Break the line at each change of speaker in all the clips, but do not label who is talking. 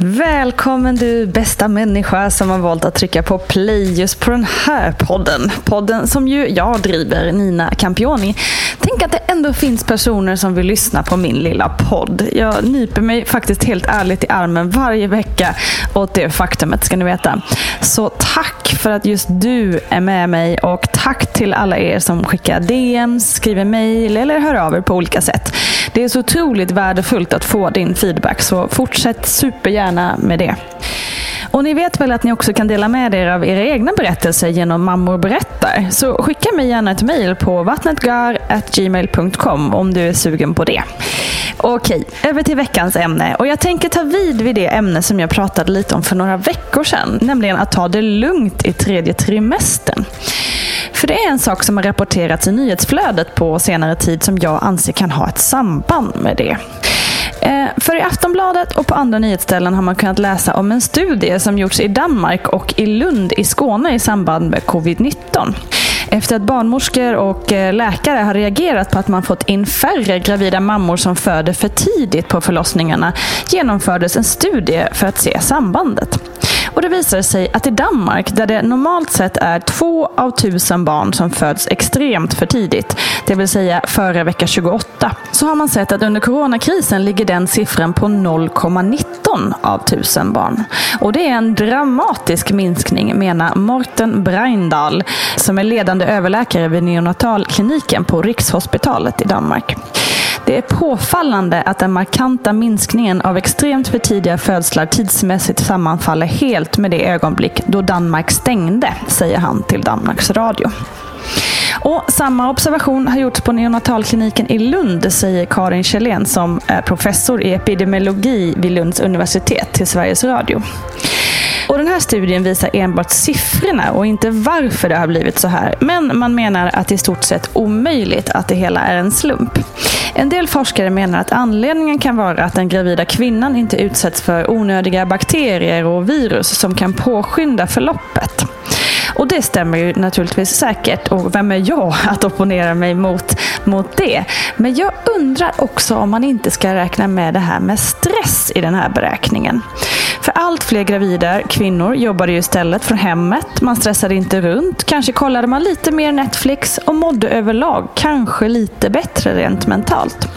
Välkommen du bästa människa som har valt att trycka på play just på den här podden. Podden som ju jag driver, Nina Campioni. Tänk att det ändå finns personer som vill lyssna på min lilla podd. Jag nyper mig faktiskt helt ärligt i armen varje vecka åt det faktumet ska ni veta. Så tack för att just du är med mig och tack till alla er som skickar DM, skriver mejl eller hör av er på olika sätt. Det är så otroligt värdefullt att få din feedback så fortsätt super supergärna med det. Och ni vet väl att ni också kan dela med er av era egna berättelser genom Mammor berättar. Så skicka mig gärna ett mejl på vattnetgar.gmail.com om du är sugen på det. Okej, över till veckans ämne. Och jag tänker ta vid vid det ämne som jag pratade lite om för några veckor sedan. Nämligen att ta det lugnt i tredje trimestern. För det är en sak som har rapporterats i nyhetsflödet på senare tid som jag anser kan ha ett samband med det. Eh, för i Aftonbladet och på andra nyhetsställen har man kunnat läsa om en studie som gjorts i Danmark och i Lund i Skåne i samband med covid-19. Efter att barnmorskor och eh, läkare har reagerat på att man fått in färre gravida mammor som föder för tidigt på förlossningarna genomfördes en studie för att se sambandet. Och det visade sig att i Danmark, där det normalt sett är två av tusen barn som föds extremt för tidigt, det vill säga före vecka 28, så har man sett att under coronakrisen ligger den siffran på 0,19 av tusen barn. Och det är en dramatisk minskning, menar Morten Breindahl som är ledande överläkare vid neonatalkliniken på Rikshospitalet i Danmark. Det är påfallande att den markanta minskningen av extremt för tidiga födslar tidsmässigt sammanfaller helt med det ögonblick då Danmark stängde, säger han till Danmarks Radio. Och samma observation har gjorts på neonatalkliniken i Lund, säger Karin Kjellén som är professor i epidemiologi vid Lunds universitet till Sveriges Radio. Och den här studien visar enbart siffrorna och inte varför det har blivit så här. Men man menar att det är i stort sett omöjligt att det hela är en slump. En del forskare menar att anledningen kan vara att den gravida kvinnan inte utsätts för onödiga bakterier och virus som kan påskynda förloppet. Och det stämmer ju naturligtvis säkert. Och vem är jag att opponera mig mot, mot det? Men jag undrar också om man inte ska räkna med det här med stress i den här beräkningen. För allt fler gravida kvinnor jobbade ju istället från hemmet. Man stressade inte runt. Kanske kollade man lite mer Netflix och mådde överlag kanske lite bättre rent mentalt.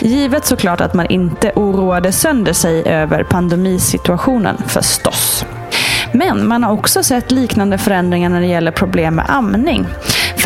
Givet såklart att man inte oroade sönder sig över pandemisituationen förstås. Men man har också sett liknande förändringar när det gäller problem med amning.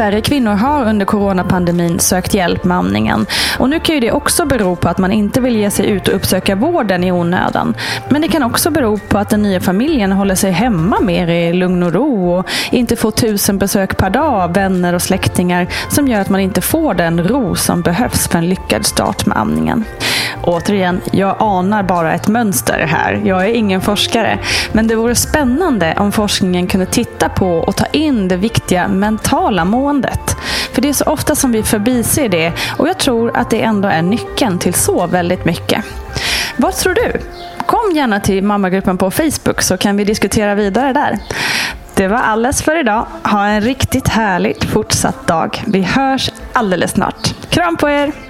Färre kvinnor har under coronapandemin sökt hjälp med amningen. Och nu kan ju det också bero på att man inte vill ge sig ut och uppsöka vården i onödan. Men det kan också bero på att den nya familjen håller sig hemma mer i lugn och ro och inte får tusen besök per dag av vänner och släktingar som gör att man inte får den ro som behövs för en lyckad start med amningen. Återigen, jag anar bara ett mönster här. Jag är ingen forskare. Men det vore spännande om forskningen kunde titta på och ta in det viktiga mentala målet måendet. För det är så ofta som vi förbiser det och jag tror att det ändå är nyckeln till så väldigt mycket. Vad tror du? Kom gärna till mammagruppen på Facebook så kan vi diskutera vidare där. Det var alles för idag. Ha en riktigt härligt fortsatt dag. Vi hörs alldeles snart. Kram på er!